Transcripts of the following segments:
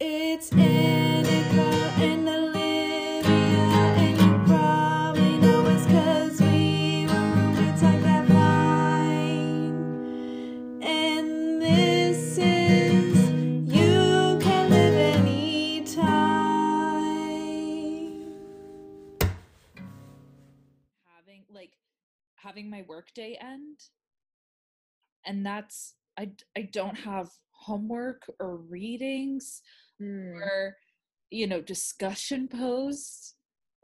It's Annika and Olivia, and you probably know us 'cause we were roommates at that line. And this is You Can Live Anytime. having like having my workday end and that's, I, I don't have homework or readings Mm. or you know discussion posts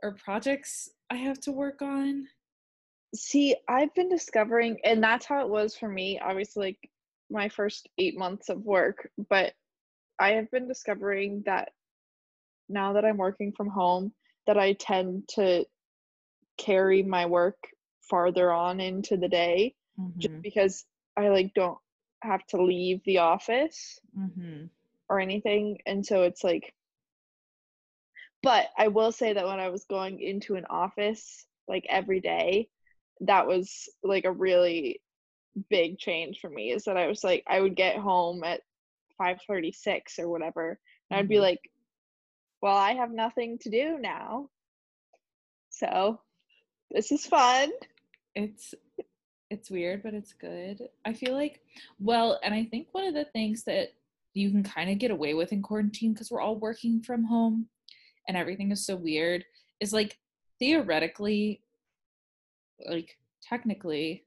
or projects I have to work on. See, I've been discovering, and that's how it was for me. Obviously, like my first eight months of work, but I have been discovering that now that I'm working from home, that I tend to carry my work farther on into the day just Mhm, because I like don't have to leave the office mhm. Or anything. And so it's like, but I will say that when I was going into an office like every day, that was like a really big change for me is that I was like, I would get home at 5:36 or whatever, and I'd be Mhm. like, well, I have nothing to do now. So this is fun. It's it's weird, but it's good. I feel like well, and I think one of the things that you can kind of get away with in quarantine because we're all working from home and everything is so weird is like theoretically like technically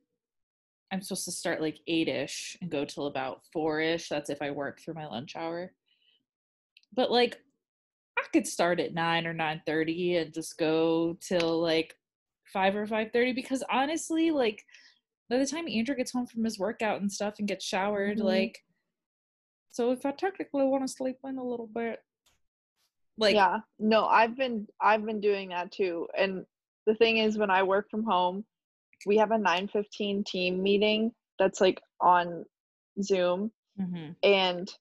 I'm supposed to start like 8ish and go till about 4ish. That's if I work through my lunch hour. But like I could start at 9 or 9:30 and just go till like 5 or 5:30 because honestly like by the time Andrew gets home from his workout and stuff and gets showered Mhm. like so if I technically want to sleep in a little bit like yeah no i've been i've been doing that too and the thing is when i work from home we have a 9:15 team meeting that's like on zoom mhm, and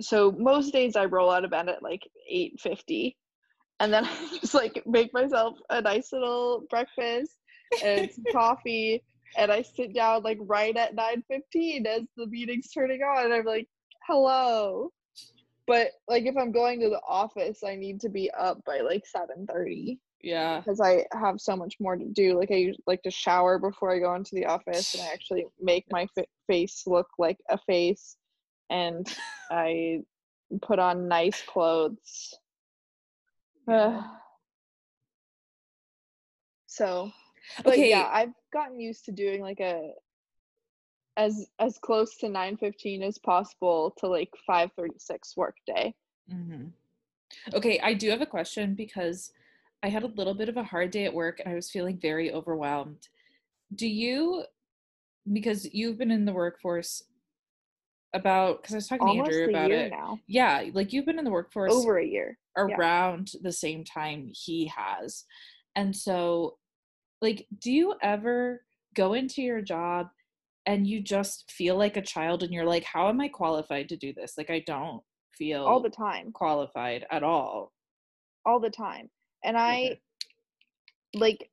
so most days i roll out of bed at like 8:50 and then i just like make myself a nice little breakfast and some coffee and i sit down like right at 9:15 as the meeting's turning on and i'm like hello but like if i'm going to the office i need to be up by like 7:30 yeah because I have so much more to do. Like I like to shower before I go into the office, and I actually make my fa- face look like a face, and I put on nice clothes. Yeah. so, but Okay. yeah, I've gotten used to doing like a as as close to 9:15 as possible to like 5:36 work day. hmm Okay, I do have a question because I had a little bit of a hard day at work and I was feeling very overwhelmed. Do you, because you've been in the workforce about, because I was talking Almost to Andrew about it. now, Yeah, like you've been in the workforce over a year. yeah. around the same time he has. And so, like, do you ever go into your job and you just feel like a child and you're like, how am I qualified to do this? Like, I don't feel All the time. qualified at all. all the time and i Okay. like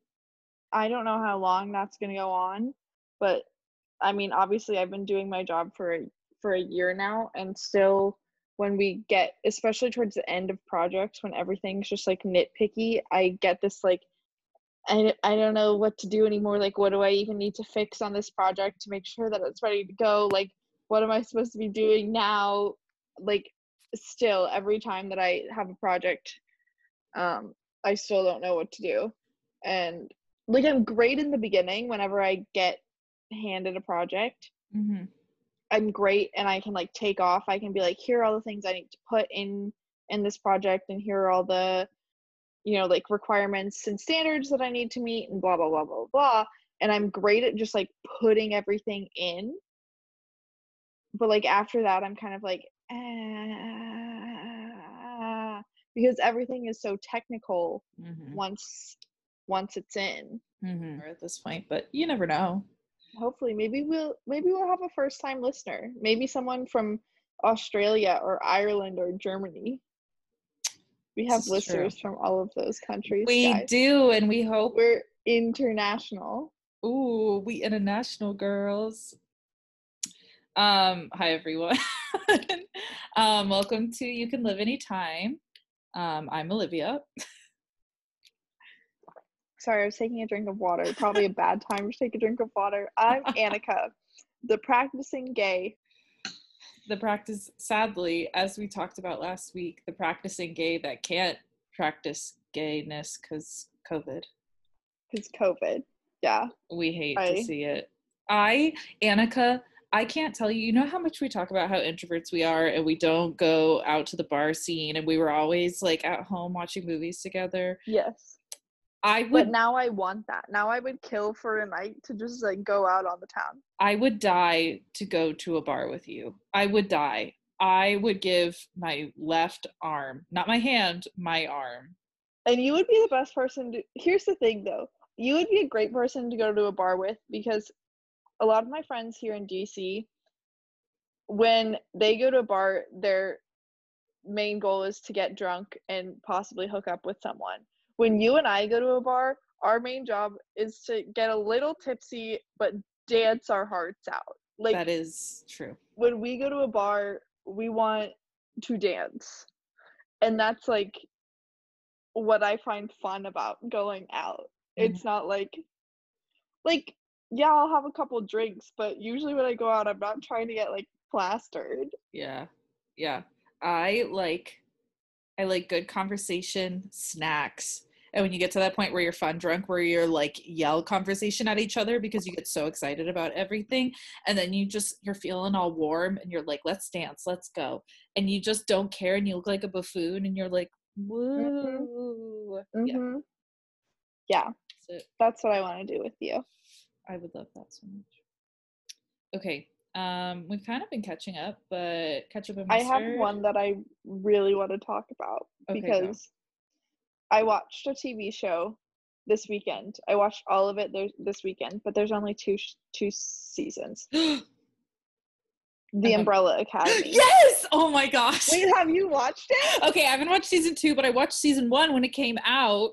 i don't know how long that's going to go on but i mean obviously i've been doing my job for a, for a year now and still when we get especially towards the end of projects when everything's just like nitpicky i get this like I, I don't know what to do anymore like what do i even need to fix on this project to make sure that it's ready to go? Like what am i supposed to be doing now? Like still every time that i have a project um i still don't know what to do. And like i'm great in the beginning whenever i get handed a project. Mm-hmm. i'm great and i can like take off. I can be like here are all the things i need to put in in this project and here are all the you know like requirements and standards that i need to meet and blah blah blah blah blah and i'm great at just like putting everything in but like after that i'm kind of like ah, because everything is so technical Mm-hmm. once once it's in Mm-hmm. At this point, but you never know. hopefully maybe we'll maybe we'll have a first time listener maybe someone from australia or ireland or germany we have is true. listeners from all of those countries We guys. do, and we hope. we're international Ooh, we international girls. Um, hi everyone. Um, welcome to You Can Live Anytime. Um, I'm Olivia. Sorry, I was taking a drink of water. Probably a bad time to take a drink of water. I'm Annika, the practicing gay. The practice, sadly, as we talked about last week, the practicing gay that can't practice gayness because COVID. Because COVID. Yeah. We hate to see it. I, Annika, I can't tell you, you know how much we talk about how introverts we are and we don't go out to the bar scene and we were always like at home watching movies together. Yes. I But would now I want that. Now I would kill for a night to just like go out on the town. I would die to go to a bar with you. I would die. I would give my left arm, not my hand, my arm. And you would be the best person to here's the thing though. You would be a great person to go to a bar with because a lot of my friends here in DC when they go to a bar, their main goal is to get drunk and possibly hook up with someone. When you and I go to a bar, our main job is to get a little tipsy but dance our hearts out. Like that is true. when we go to a bar, we want to dance. And that's like what I find fun about going out. Mhm. It's not like like yeah, I'll have a couple drinks, but usually when I go out, I'm not trying to get like plastered. Yeah. Yeah. I like I like good conversation, snacks. And when you get to that point where you're fun drunk, where you're like yell conversation at each other because you get so excited about everything, and then you just you're feeling all warm and you're like, let's dance, let's go. And you just don't care and you look like a buffoon and you're like, woo. Yeah, Mhm. Yeah, that's that's what I want to do with you. I would love that so much. Okay. Um, we've kind of been catching up, but catch up and I have one that I really want to talk about Okay, because I watched a TV show this weekend. I watched all of it there this weekend, but there's only two two seasons. The. Umbrella Academy. yes! Oh my gosh. Wait, have you watched it? Okay, I haven't watched season two, but I watched season one when it came out.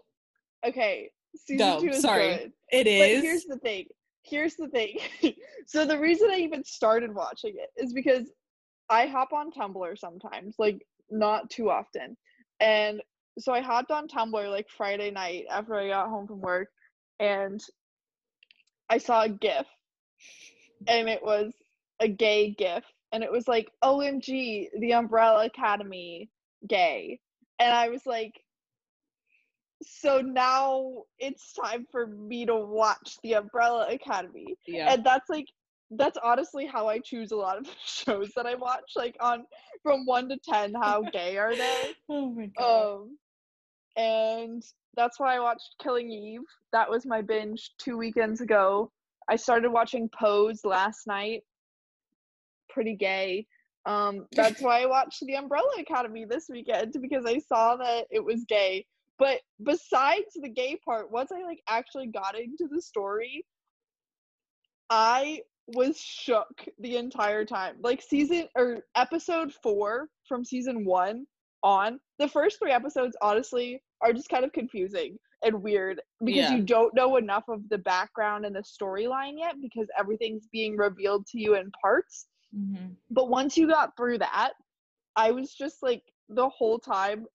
Okay, season Go, two is sorry. good. It But here's the thing. Here's the thing. so the reason I even started watching it is because I hop on Tumblr sometimes, like not too often. And so I hopped on Tumblr like Friday night after I got home from work and I saw a GIF and it was a gay GIF and it was like, OMG, the Umbrella Academy gay. And I was like, so now it's time for me to watch the Umbrella Academy. yeah. And that's like that's honestly how I choose a lot of shows that I watch. Like on from one to ten, how gay are they? oh my god. Um and that's why I watched Killing Eve. That was my binge two weekends ago. I started watching Pose last night. Pretty gay. Um, that's why I watched The Umbrella Academy this weekend because I saw that it was gay. But besides the gay part, once I like actually got into the story, I was shook the entire time. Like season or episode four from season one on, the first three episodes honestly are just kind of confusing and weird because Yeah. you don't know enough of the background and the storyline yet because everything's being revealed to you in parts. hmm But once you got through that, I was just like the whole time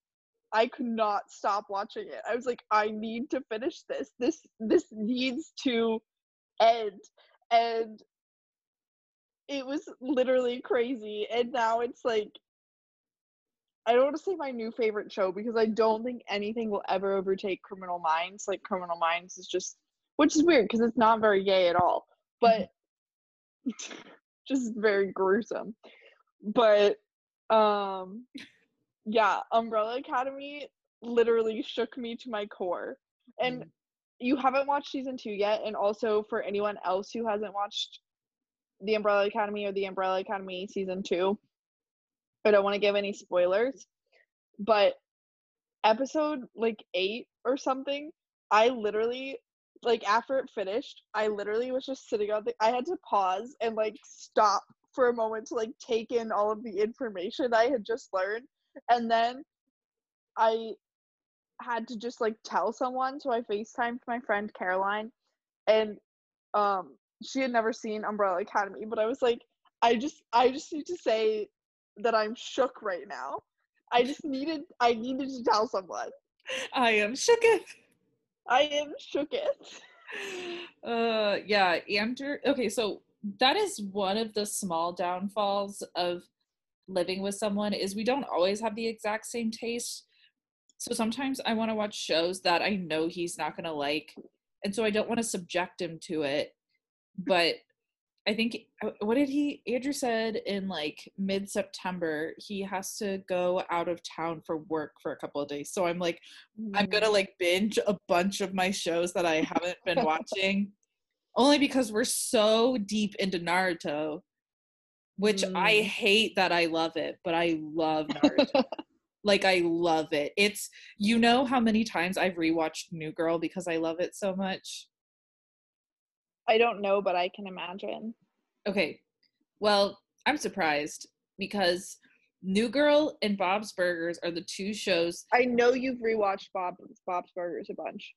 I could not stop watching it. I was like I need to finish this. This this needs to end. And it was literally crazy and now it's like I don't want to say my new favorite show because I don't think anything will ever overtake Criminal Minds. Like Criminal Minds is just which is weird because it's not very gay at all. But just very gruesome. But um yeah, Umbrella Academy literally shook me to my core. And Mm. you haven't watched season 2 yet and also for anyone else who hasn't watched The Umbrella Academy or The Umbrella Academy season 2, I don't want to give any spoilers, but episode like 8 or something, I literally like after it finished, I literally was just sitting on the I had to pause and like stop for a moment to like take in all of the information I had just learned. And then I had to just like tell someone, so I FaceTimed my friend Caroline and um she had never seen Umbrella Academy, but I was like, I just I just need to say that I'm shook right now. I just needed I needed to tell someone. I am shooketh. I am shooketh. Uh yeah, Andrew okay, so that is one of the small downfalls of living with someone is we don't always have the exact same taste. So sometimes I want to watch shows that I know he's not going to like and so I don't want to subject him to it. But I think uh, what did he Andrew said in like mid September he has to go out of town for work for a couple of days. So I'm like I'm Mm. gonna like binge a bunch of my shows that I haven't been watching, only because we're so deep into Naruto, which I Mm. hate that I love it, but I love Naruto. like I love it. It's you know how many times I've rewatched New Girl because I love it so much. I don't know, but I can imagine. Okay, well I'm surprised because New Girl and Bob's Burgers are the two shows I know you've rewatched Bob Bob's Burgers a bunch.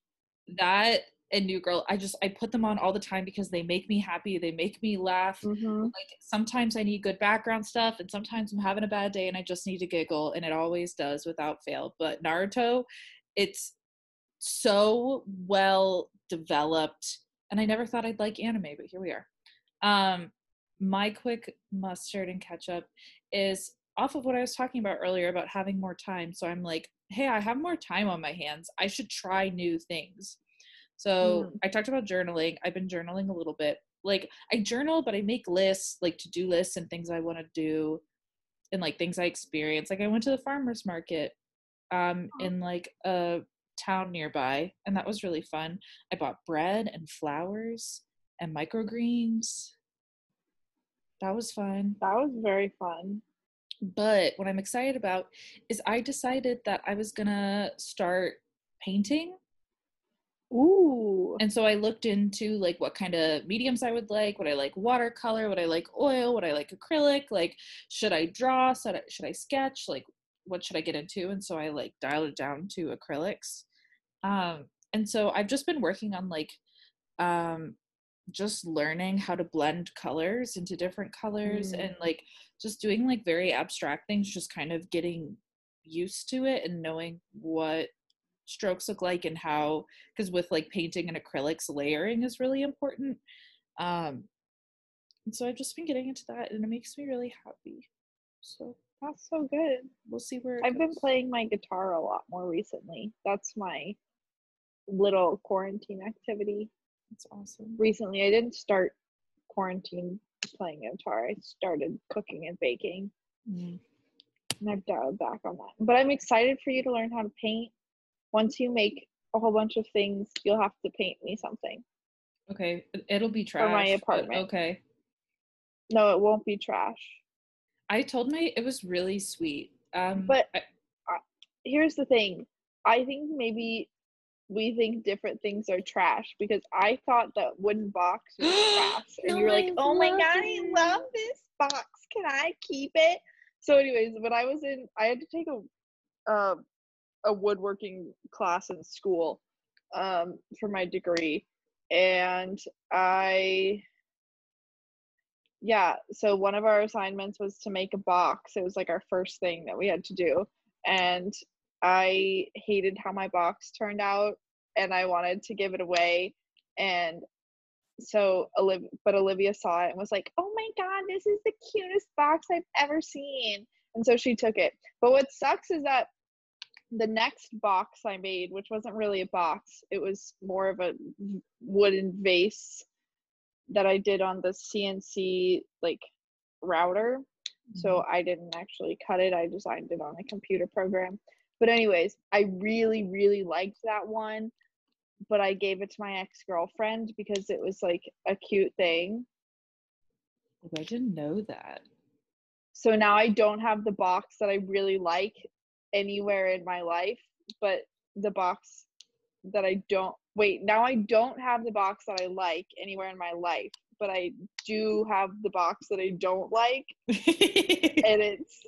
that and New Girl, I just I put them on all the time because they make me happy. They make me laugh. Mm-hmm. Like sometimes I need good background stuff, and sometimes I'm having a bad day and I just need to giggle, and it always does without fail. But Naruto, it's so well developed, and I never thought I'd like anime, but here we are. Um, my quick mustard and ketchup is off of what I was talking about earlier about having more time. So I'm like, hey, I have more time on my hands. I should try new things. So Mm. I talked about journaling. I've been journaling a little bit. Like I journal, but I make lists, like to do lists and things I want to do and like things I experience. Like I went to the farmer's market um in like a town nearby and that was really fun. I bought bread and flowers and microgreens. That was fun. That was very fun. But what I'm excited about is I decided that I was gonna start painting. Ooh. And so I looked into like what kind of mediums I would like, Would I like watercolor, Would I like oil, Would I like acrylic, like should I draw, should I, should I sketch, like what should I get into? And so I like dialed it down to acrylics. Um and so I've just been working on like um just learning how to blend colors into different colors Mm. and like just doing like very abstract things, just kind of getting used to it and knowing what strokes look like and how because with like painting and acrylics layering is really important um and so i've just been getting into that and it makes me really happy so That's so good. we'll see where I've been playing my guitar a lot more recently. That's my little quarantine activity. it's awesome Recently, I didn't start quarantine playing guitar. I started cooking and baking, Mm. and I've dialed back on that. But I'm excited for you to learn how to paint. Once you make a whole bunch of things, you'll have to paint me something. okay it- it'll be trash For my apartment. okay No, it won't be trash. I told my it was really sweet. Um But- I- here's the thing. I think maybe we think different things are trash because i thought that wooden box was trash. And No, you were like I oh my love god i love this box. Can i keep it? So anyways when i was in i had to take a uh, a woodworking class in school um, for my degree. And i yeah so one of our assignments was to make a box. It was like our first thing that we had to do. And i hated how my box turned out and i wanted to give it away. And so olivia but olivia saw it and was like oh my god this is the cutest box i've ever seen. And so she took it. But what sucks is that the next box i made which wasn't really a box it was more of a wooden vase that i did on the cnc like router so mm-hmm. I didn't actually cut it. I designed it on a computer program. But anyways, I really really liked that one, but I gave it to my ex-girlfriend because it was like a cute thing. Oh, i didn't know that So now I don't have the box that I really like anywhere in my life, but the box that I don't wait, now I don't have the box that I like anywhere in my life, but I do have the box that I don't like. And it's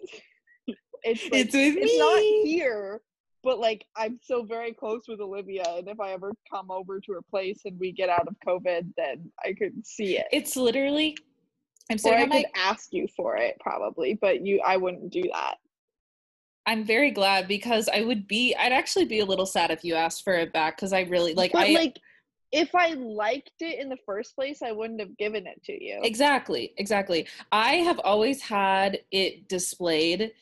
it's like, it's with it's not here but like i'm still very close with olivia and if i ever come over to her place and we get out of covid then i could see it. It's literally I'm Or sitting I on my could ask you for it probably, but you I wouldn't do that. I'm very glad because I would be I'd actually be a little sad if you asked for it back because I really like but I like if I liked it in the first place, I wouldn't have given it to you. Exactly, exactly. I have always had it displayed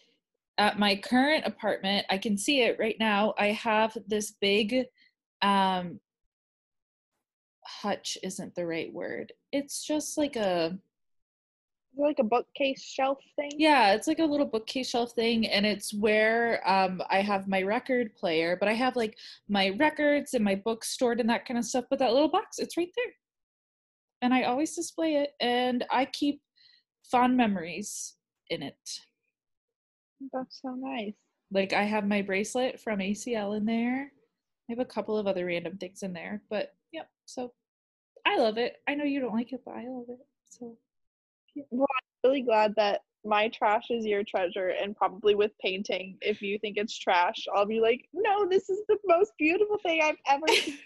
at my current apartment. I can see it right now. I have this big um hutch isn't the right word. It's just like a like a bookcase shelf thing? yeah, it's like a little bookcase shelf thing and it's where um I have my record player, but I have like my records and my books stored and that kind of stuff, but that little box, it's right there. And I always display it and I keep fond memories in it. That's so nice. Like I have my bracelet from ACL in there. I have a couple of other random things in there, but yep. So I love it. I know you don't like it, but I love it. So Well, I'm really glad that my trash is your treasure and probably with painting, if you think it's trash, I'll be like, no, this is the most beautiful thing I've ever seen.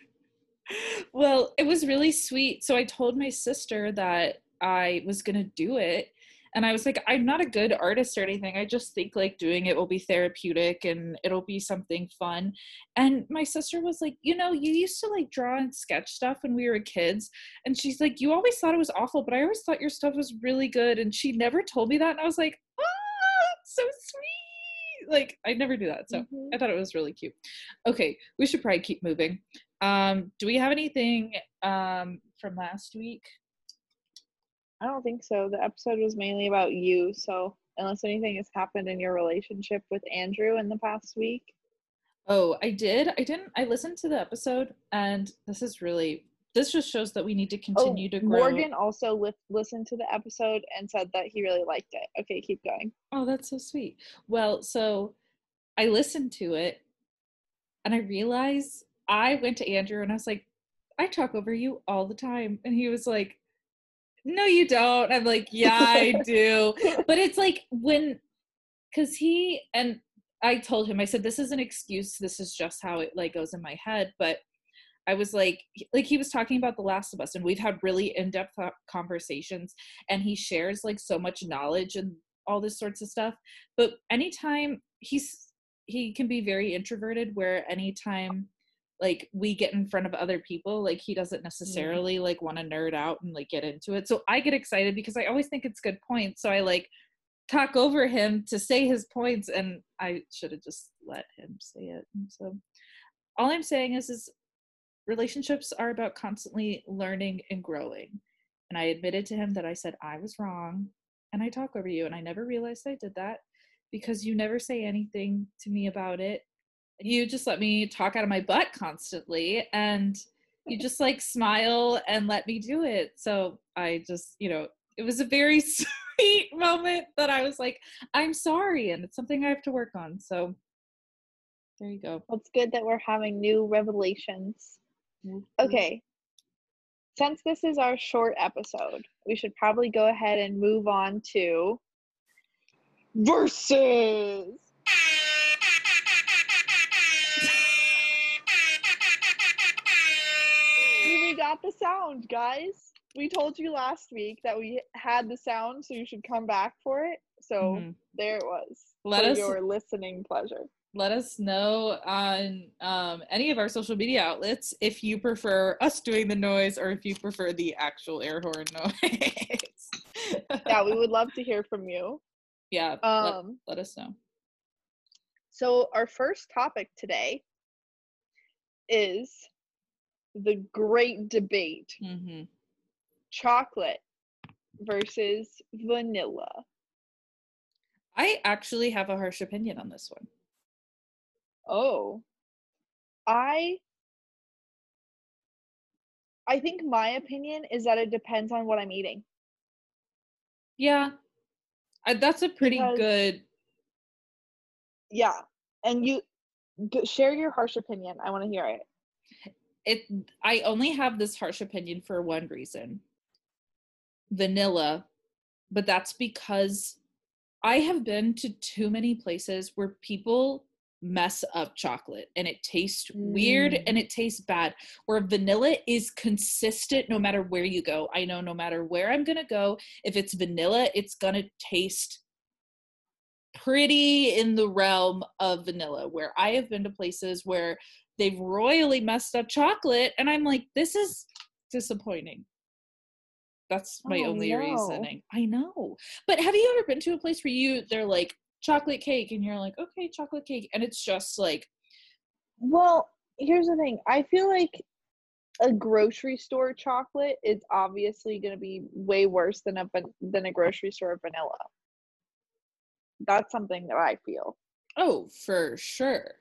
well, it was really sweet. So I told my sister that I was going to do it. And I was like, I'm not a good artist or anything. I just think like doing it will be therapeutic and it'll be something fun. And my sister was like, You know, you used to like draw and sketch stuff when we were kids. And she's like, You always thought it was awful, but I always thought your stuff was really good. And she never told me that. And I was like, Ah, so sweet. Like, I never do that. So Mhm. I thought it was really cute. Okay, we should probably keep moving. Um, do we have anything um from last week? I don't think so. The episode was mainly about you. So, unless anything has happened in your relationship with Andrew in the past week, Oh, I did. I didn't. I listened to the episode, and this is really. This just shows that we need to oh, continue to grow. Oh, Morgan also li- listened to the episode and said that he really liked it. Okay, keep going. Oh, that's so sweet. Well, so I listened to it, and I realized I went to Andrew and I was like, "I talk over you all the time," and he was like, "No, you don't." I'm like, "Yeah, I do." but it's like when because he and i told him i said this is an excuse this is just how it like goes in my head but i was like like he was talking about the last of us and we've had really in-depth conversations and he shares like so much knowledge and all this sorts of stuff but anytime he's he can be very introverted where anytime like we get in front of other people like he doesn't necessarily like want to nerd out and like get into it. So i get excited because i always think it's good points so i like talk over him to say his points and i should have just let him say it and so all i'm saying is is relationships are about constantly learning and growing and i admitted to him that i said i was wrong and i talk over you and i never realized i did that because you never say anything to me about it you just let me talk out of my butt constantly and you just like smile and let me do it so i just you know it was a very sweet moment that I was like, I'm sorry, and it's something I have to work on. So there you go. Well, it's good that we're having new revelations. Mm-hmm. Okay. Since this is our short episode, we should probably go ahead and move on to versus. Got the sound, guys. We told you last week that we had the sound, so you should come back for it. So Mhm. there it was. Let for us- your listening pleasure. Let us know on um, any of our social media outlets if you prefer us doing the noise or if you prefer the actual air horn noise. Yeah, we would love to hear from you. yeah. let, Um, let us know. So, our first topic today is the great debate hmm chocolate versus vanilla. I actually have a harsh opinion on this one. Oh, I. I think my opinion is that it depends on what I'm eating. Yeah, I, that's a pretty Because- good. Yeah. And you g- share your harsh opinion. I want to hear it. It i only have this harsh opinion for one reason vanilla but that's because i have been to too many places where people mess up chocolate and it tastes weird Mm. and it tastes bad. Where vanilla is consistent no matter where you go. I know no matter where I'm going to go, if it's vanilla, it's going to taste pretty in the realm of vanilla. Where I have been to places where they've royally messed up chocolate and I'm like, this is disappointing. That's my Oh, only no. reasoning. I know. But have you ever been to a place where you they're like chocolate cake and you're like, okay, chocolate cake, and it's just like, Well, here's the thing. I feel like a grocery store chocolate is obviously going to be way worse than a than a grocery store vanilla. That's something that I feel. oh, for sure.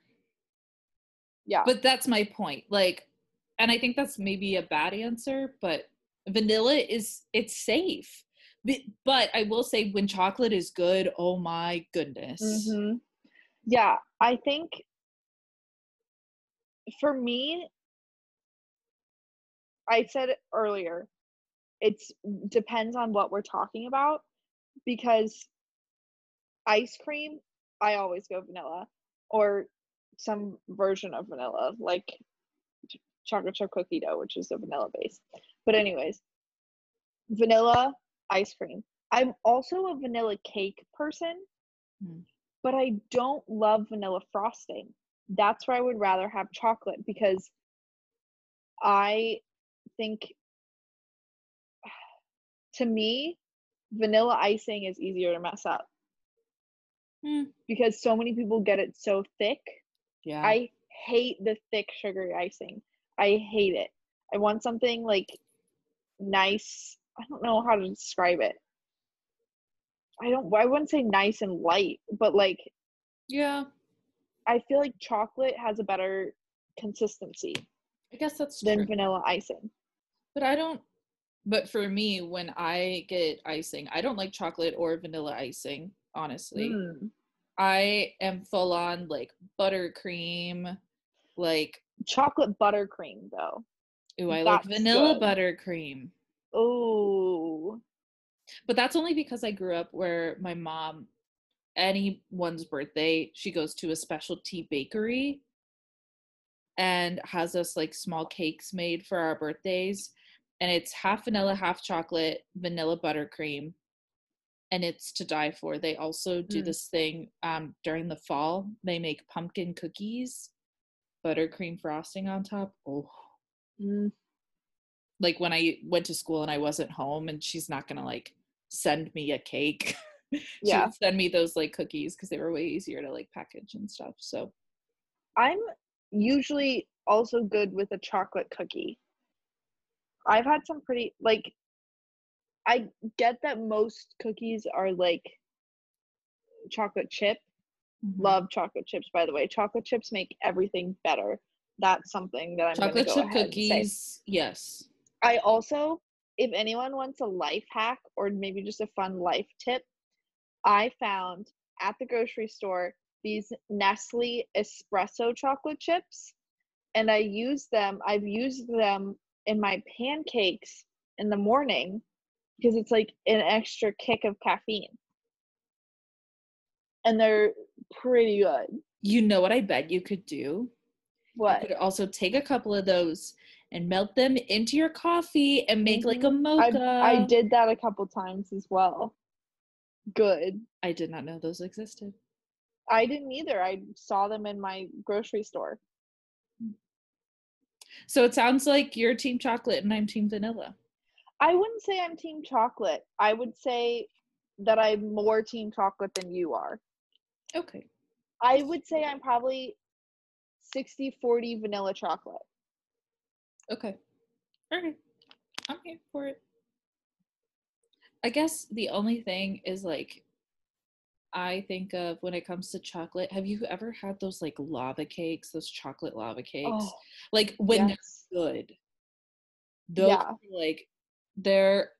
Yeah. But that's my point. Like, and I think that's maybe a bad answer, but vanilla is it's safe. But, but I will say when chocolate is good, oh my goodness. Mhm. Yeah, I think for me, I said earlier, it depends on what we're talking about because ice cream, I always go vanilla or some version of vanilla, like ch- chocolate chip cookie dough, which is a vanilla base. But anyways, vanilla ice cream. I'm also a vanilla cake person, Mm. but I don't love vanilla frosting. That's where I would rather have chocolate because I think to me, vanilla icing is easier to mess up Hmm. because so many people get it so thick. Yeah. I hate the thick sugary icing. I hate it. I want something like nice. I don't know how to describe it. I don't I wouldn't say nice and light, but like yeah. I feel like chocolate has a better consistency I guess that's than true. vanilla icing. But I don't. But for me, when I get icing, I don't like chocolate or vanilla icing. Honestly, Mm. I am full on like buttercream. Like, Chocolate buttercream though. ooh, I like vanilla good. buttercream. Oh. But that's only because I grew up where my mom, anyone's birthday, she goes to a specialty bakery and has us like small cakes made for our birthdays. And it's half vanilla, half chocolate, vanilla buttercream. And it's to die for. They also do Mm. this thing um, during the fall. They make pumpkin cookies, buttercream frosting on top. Oh, Mm. like when I went to school and I wasn't home, and she's not gonna like send me a cake. she Yeah. send me those like cookies because they were way easier to like package and stuff. So I'm usually also good with a chocolate cookie. I've had some pretty like I get that most cookies are like chocolate chip. mhm. Love chocolate chips by the way. Chocolate chips make everything better. That's something that I'm chocolate go chip ahead and say. cookies. Yes. I also, if anyone wants a life hack or maybe just a fun life tip, I found at the grocery store these Nestle espresso chocolate chips and I use them. I've used them in my pancakes in the morning because it's like an extra kick of caffeine. And they're pretty good. You know what I bet you could do? What? You could also take a couple of those and melt them into your coffee and make like a mocha. I, I did that a couple times as well. Good. I did not know those existed. I didn't either. I saw them in my grocery store. So it sounds like you're team chocolate and I'm team vanilla. I wouldn't say I'm team chocolate. I would say that I'm more team chocolate than you are. Okay. I would say I'm probably 60 40 vanilla chocolate. Okay. Okay. I'm here for it. I guess the only thing is like I think of when it comes to chocolate, have you ever had those like lava cakes, those chocolate lava cakes? Oh, like when yes. they're good. Those Yeah. are, like they're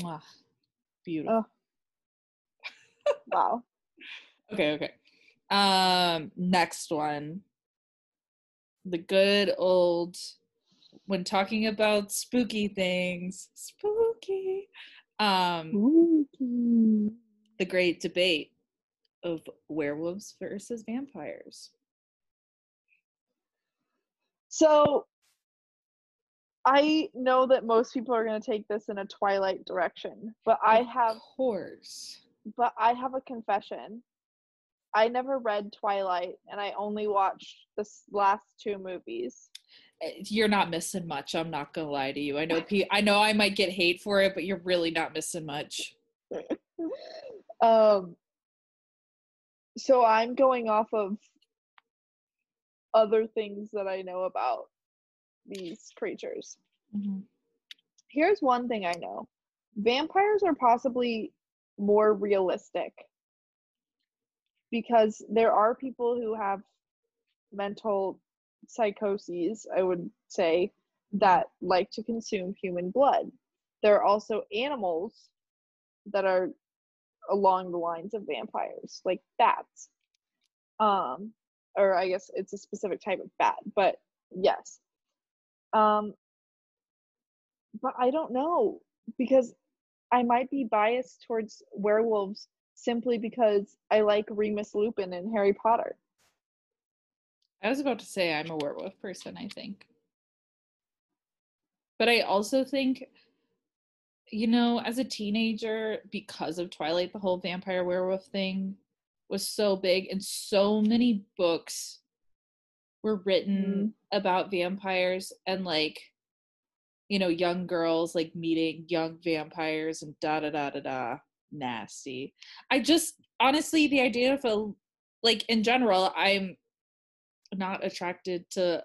mwah, beautiful. Wow. Okay, okay. Um next one. The good old when talking about spooky things, spooky. Um Ooh. the great debate. of werewolves versus vampires. So I know that most people are going to take this in a Twilight direction, but I Of have course. but I have a confession. I never read Twilight and I only watched the last two movies. Eh, You're not missing much. I'm not gonna lie to you. I know. P- I know I might get hate for it, but you're really not missing much. um so I'm going off of other things that I know about these creatures. Here's one thing I know. Vampires are possibly more realistic because there are people who have mental psychoses, I would say, that like to consume human blood. There are also animals that are along the lines of vampires, like bats. Um, or I guess it's a specific type of bat, but yes. Um, but I don't know because I might be biased towards werewolves simply because I like Remus Lupin and Harry Potter. I was about to say I'm a werewolf person, I think. But I also think, you know, as a teenager, because of Twilight, the whole vampire werewolf thing was so big, and so many books were written mm. about vampires and like, you know, young girls like meeting young vampires and da da da da da. Nasty. I just honestly, the idea of a like in general, I'm not attracted to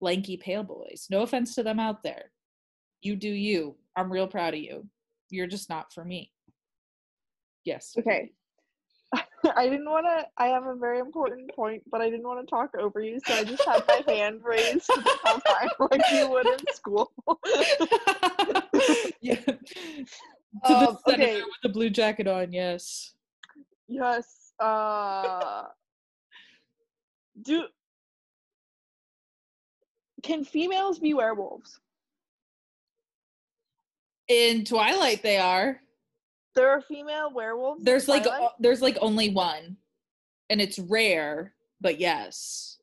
lanky pale boys. No offense to them out there. You do you. I'm real proud of you. You're just not for me. Yes. Okay. I didn't want to. I have a very important point, but I didn't want to talk over you, so I just had my hand raised the whole like you would in school. yeah. To the Um, senator okay. with the blue jacket on, yes. yes. Uh. Do. Can females be werewolves? In Twilight they are. There are female werewolves. There's like o- there's like only one. And it's rare, but yes.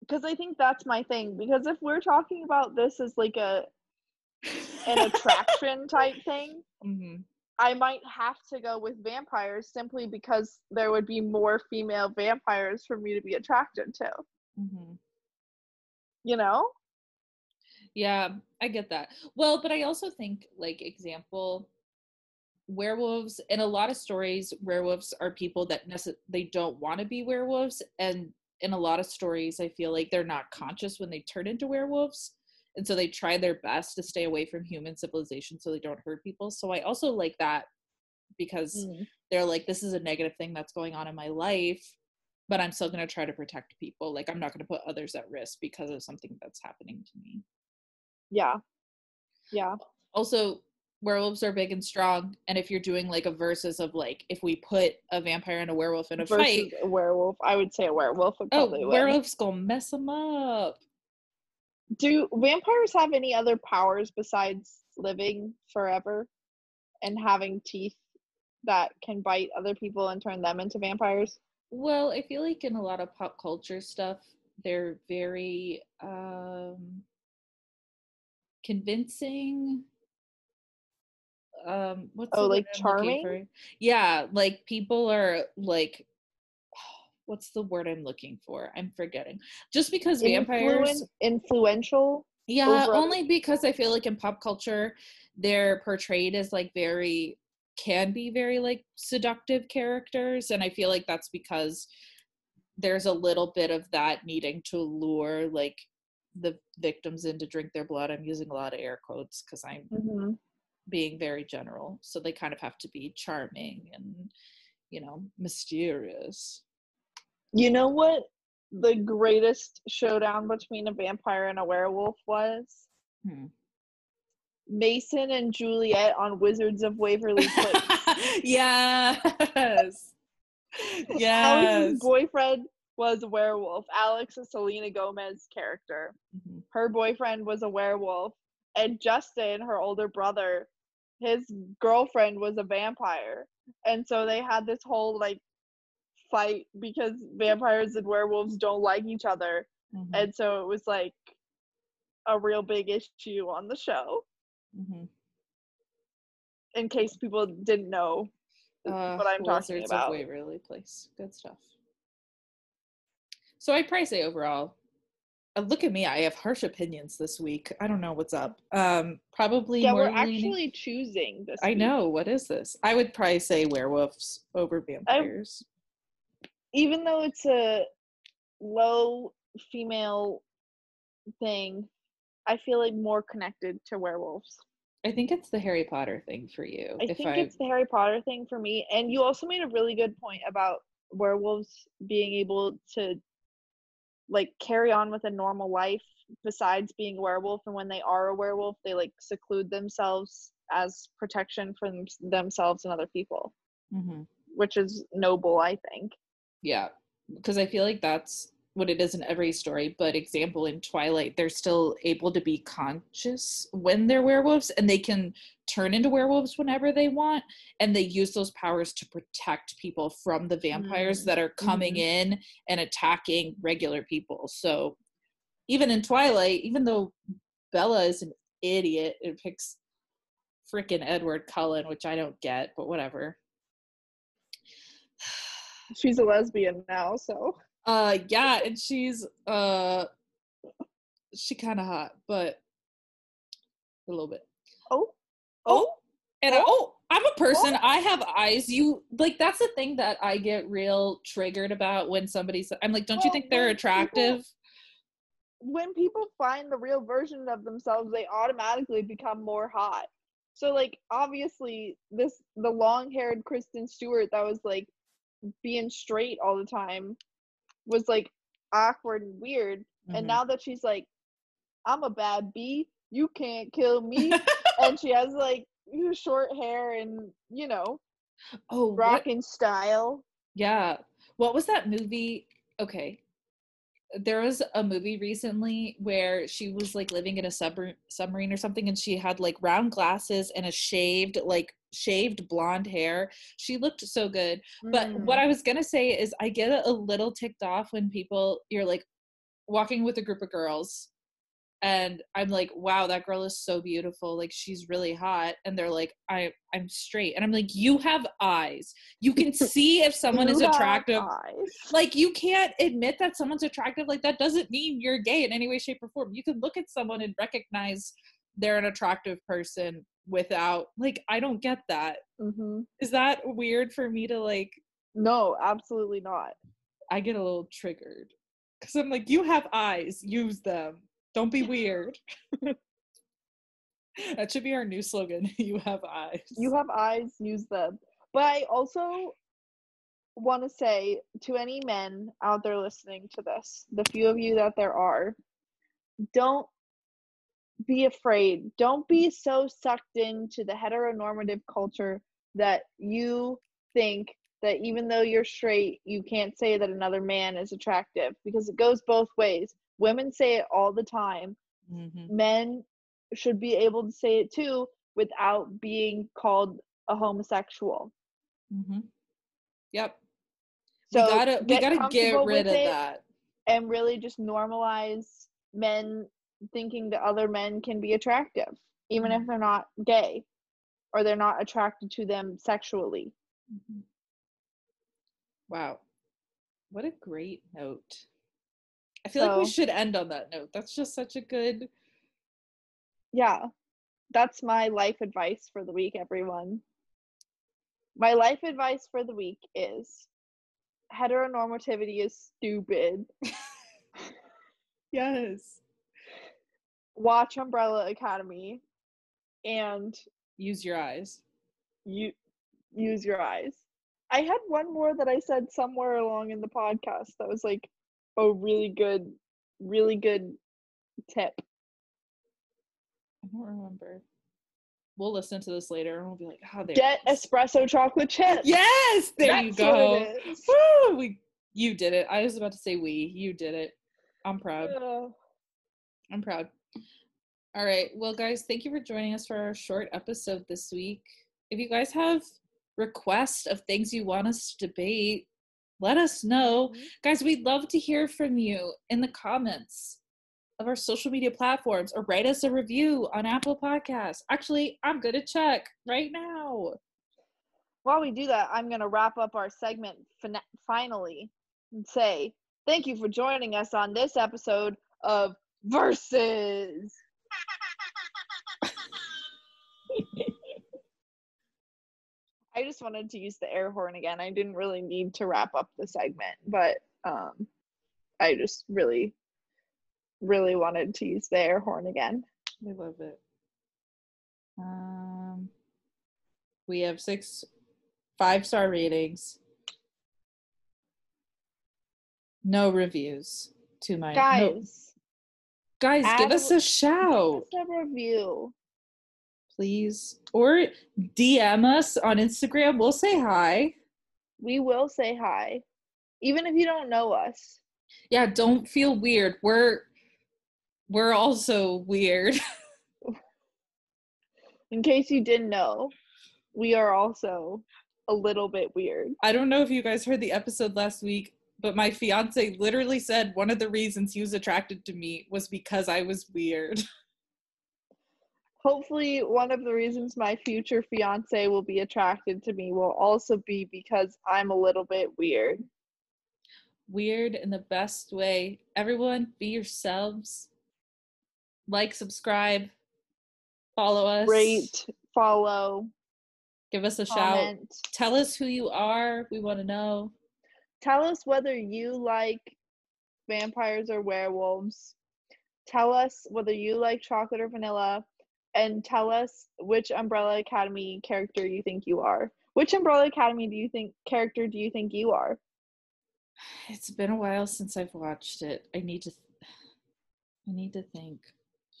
because I think that's my thing. Because if we're talking about this as like a an attraction type thing, hmm I might have to go with vampires simply because there would be more female vampires for me to be attracted to. hmm You know? Yeah, I get that. Well, but I also think, like, example, werewolves in a lot of stories, werewolves are people that necess- they don't want to be werewolves, and in a lot of stories, I feel like they're not conscious when they turn into werewolves, and so they try their best to stay away from human civilization so they don't hurt people. So I also like that because mm. they're like, this is a negative thing that's going on in my life. But I'm still going to try to protect people. Like, I'm not going to put others at risk because of something that's happening to me. Yeah. Yeah. also werewolves are big and strong and if you're doing like a versus of like if we put a vampire and a werewolf in a Versus fight a werewolf. I would say a werewolf would oh probably win. werewolf's gonna mess them up Do vampires have any other powers besides living forever and having teeth that can bite other people and turn them into vampires? well i feel like in a lot of pop culture stuff they're very um convincing um what's Oh, like charming? for? yeah like people are like what's the word i'm looking for i'm forgetting just because vampires Influen- influential. Yeah, only because I feel like in pop culture they're portrayed as like very can be very like seductive characters and I feel like that's because there's a little bit of that needing to lure like the victims in to drink their blood. I'm using a lot of air quotes cuz I'm hmm being very general. So they kind of have to be charming and you know, mysterious. You know what the greatest showdown between a vampire and a werewolf was? Hmm. Mason and Juliet on Wizards of Waverly Place. yes. Alex's yes. boyfriend was a werewolf. Alex is Selena Gomez character. Mhm. Her boyfriend was a werewolf. And Justin, her older brother, his girlfriend was a vampire. and so they had this whole like fight because vampires and werewolves don't like each other, Mhm, and so it was like a real big issue on the show. mhm. In case people didn't know Uh, what I'm talking about. Of Waverly Place. Good stuff. So I'd probably say overall, look at me. I have harsh opinions this week. I don't know what's up. Um, probably Yeah, we're leaning- actually choosing this. I week. know. What is this? I would probably say werewolves over vampires. even though it's a low female thing, I feel like more connected to werewolves. I think it's the Harry Potter thing for you. I think I, it's the Harry Potter thing for me. And you also made a really good point about werewolves being able to like carry on with a normal life besides being a werewolf and when they are a werewolf they like seclude themselves as protection from themselves and other people Mhm. which is noble i think Yeah, because I feel like that's what it is in every story. But example in Twilight, they're still able to be conscious when they're werewolves, and they can turn into werewolves whenever they want, and they use those powers to protect people from the vampires Mm, that are coming in and attacking regular people. So even in Twilight, even though Bella is an idiot and picks freaking Edward Cullen, which I don't get, but whatever. she's a lesbian now so Uh yeah, and she's uh she kind of hot, but a little bit. oh Oh, and I, oh, oh, I'm a person. I have eyes. You like that's the thing that I get real triggered about when somebody's. I'm like, don't you think they're when people- attractive? when people find the real version of themselves, they automatically become more hot. So like obviously this the long haired Kristen Stewart that was like being straight all the time was like awkward and weird. And Mhm. now that she's like, I'm a bad bee, you can't kill me and she has like short hair and you know, oh, what- rockin' style. Yeah. What was that movie? Okay. There was a movie recently where she was like living in a submarine submarine or something and she had like round glasses and a shaved like shaved blonde hair. She looked so good. But Mm. what I was going to say is I get a little ticked off when people you're like walking with a group of girls and I'm like, wow, that girl is so beautiful. Like she's really hot. And they're like, I I'm straight. And I'm like, you have eyes. You can see if someone is attractive. Like you can't admit that someone's attractive. Like that doesn't mean you're gay in any way, shape, or form. You can look at someone and recognize they're an attractive person without like I don't get that. Mhm. Is that weird for me to like No, absolutely not. I get a little triggered. Cause I'm like, you have eyes, use them. Don't be weird. that should be our new slogan. You have eyes. you have eyes use them but i also want to say to any men out there listening to this the few of you that there are don't be afraid don't be so sucked into the heteronormative culture that you think that even though you're straight you can't say that another man is attractive because it goes both ways women say it all the time Mhm. men should be able to say it too without being called a homosexual. Mhm. Yep. So we gotta we get gotta get rid of that. and really just normalize men thinking that other men can be attractive, even Mm-hmm. if they're not gay or they're not attracted to them sexually. Mhm. Wow. What a great note. I feel like we should end on that note. That's just such a good Yeah, that's my life advice for the week, everyone. My life advice for the week is heteronormativity is stupid. Yes. Watch Umbrella Academy and Use your eyes. you use your eyes. I had one more that I said somewhere along in the podcast that was like a really good, really good tip. I don't remember. We'll listen to this later and we'll be like, oh, there. Get it is." espresso chocolate chips. Yes, there you That's what go. Woo! We, you did it. I was about to say we. You did it. I'm proud. Uh, I'm proud. All right. Well, guys, thank you for joining us for our short episode this week. If you guys have requests of things you want us to debate, let us know. Mm-hmm. Guys, we'd love to hear from you in the comments of our social media platforms or write us a review on Apple Podcasts. Actually, I'm going to check right now. While we do that, I'm going to wrap up our segment fina- finally and say thank you for joining us on this episode of Versus. I just wanted to use the air horn again. I didn't really need to wrap up the segment, but um, I just really, really wanted to use the air horn again. I love it. Um, we have six five star ratings. No reviews to my no- Guys, give us a- shout, just a review. please, or DM us on Instagram. We'll say hi. We will say hi, even if you don't know us. Yeah, don't feel weird. We're we're also weird. In case you didn't know, we are also a little bit weird. I don't know if you guys heard the episode last week, but my fiance literally said one of the reasons he was attracted to me was because I was weird. Hopefully, one of the reasons my future fiance will be attracted to me will also be because I'm a little bit weird. weird in the best way. Everyone, be yourselves. Like, subscribe, follow us, Rate, follow, give us a shout. Tell us who you are. We want to know. Tell us whether you like vampires or werewolves. Tell us whether you like chocolate or vanilla. And tell us which Umbrella Academy character you think you are. Which Umbrella Academy do you think character do you think you are? It's been a while since I've watched it. I need to. I need to think.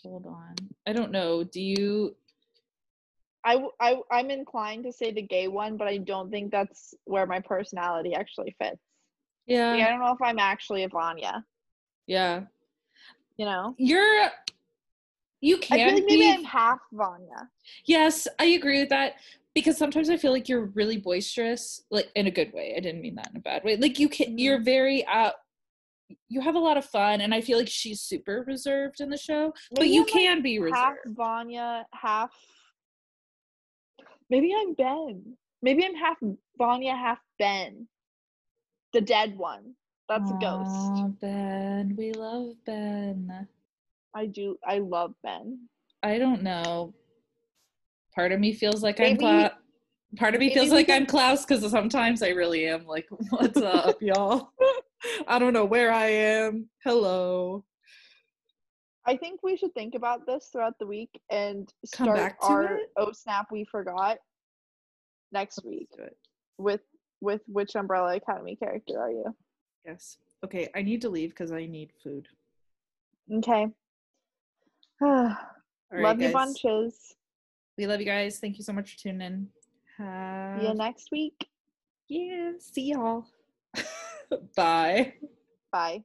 Hold on. I don't know. Do you? I, I I'm inclined to say the gay one, but I don't think that's where my personality actually fits. Yeah. Like, I don't know if I'm actually a Vanya. Yeah. You know, You're. You I can feel like be. maybe I'm half Vanya. Yes, I agree with that because sometimes I feel like you're really boisterous, like in a good way. I didn't mean that in a bad way. Like you can, Mhm. you're very uh, you have a lot of fun, and I feel like she's super reserved in the show, but you I'm, like, can be reserved. half. Vanya, half. Maybe I'm Ben. Maybe I'm half Vanya, half Ben. The dead one. That's a ghost. Ben, we love Ben. I do. I love Ben. I don't know. Part of me feels like Maybe- I'm Klaus. Part of me feels like can- I'm Klaus because sometimes I really am like, "What's up, y'all?" I don't know where I am. Hello. I think we should think about this throughout the week and Come start back to our it? oh snap we forgot next week with with which Umbrella Academy character are you? Yes. Okay, I need to leave because I need food. Okay. Right, love you bunches. We love you guys. Thank you so much for tuning in. See you next week. yeah, see y'all. Bye. Bye.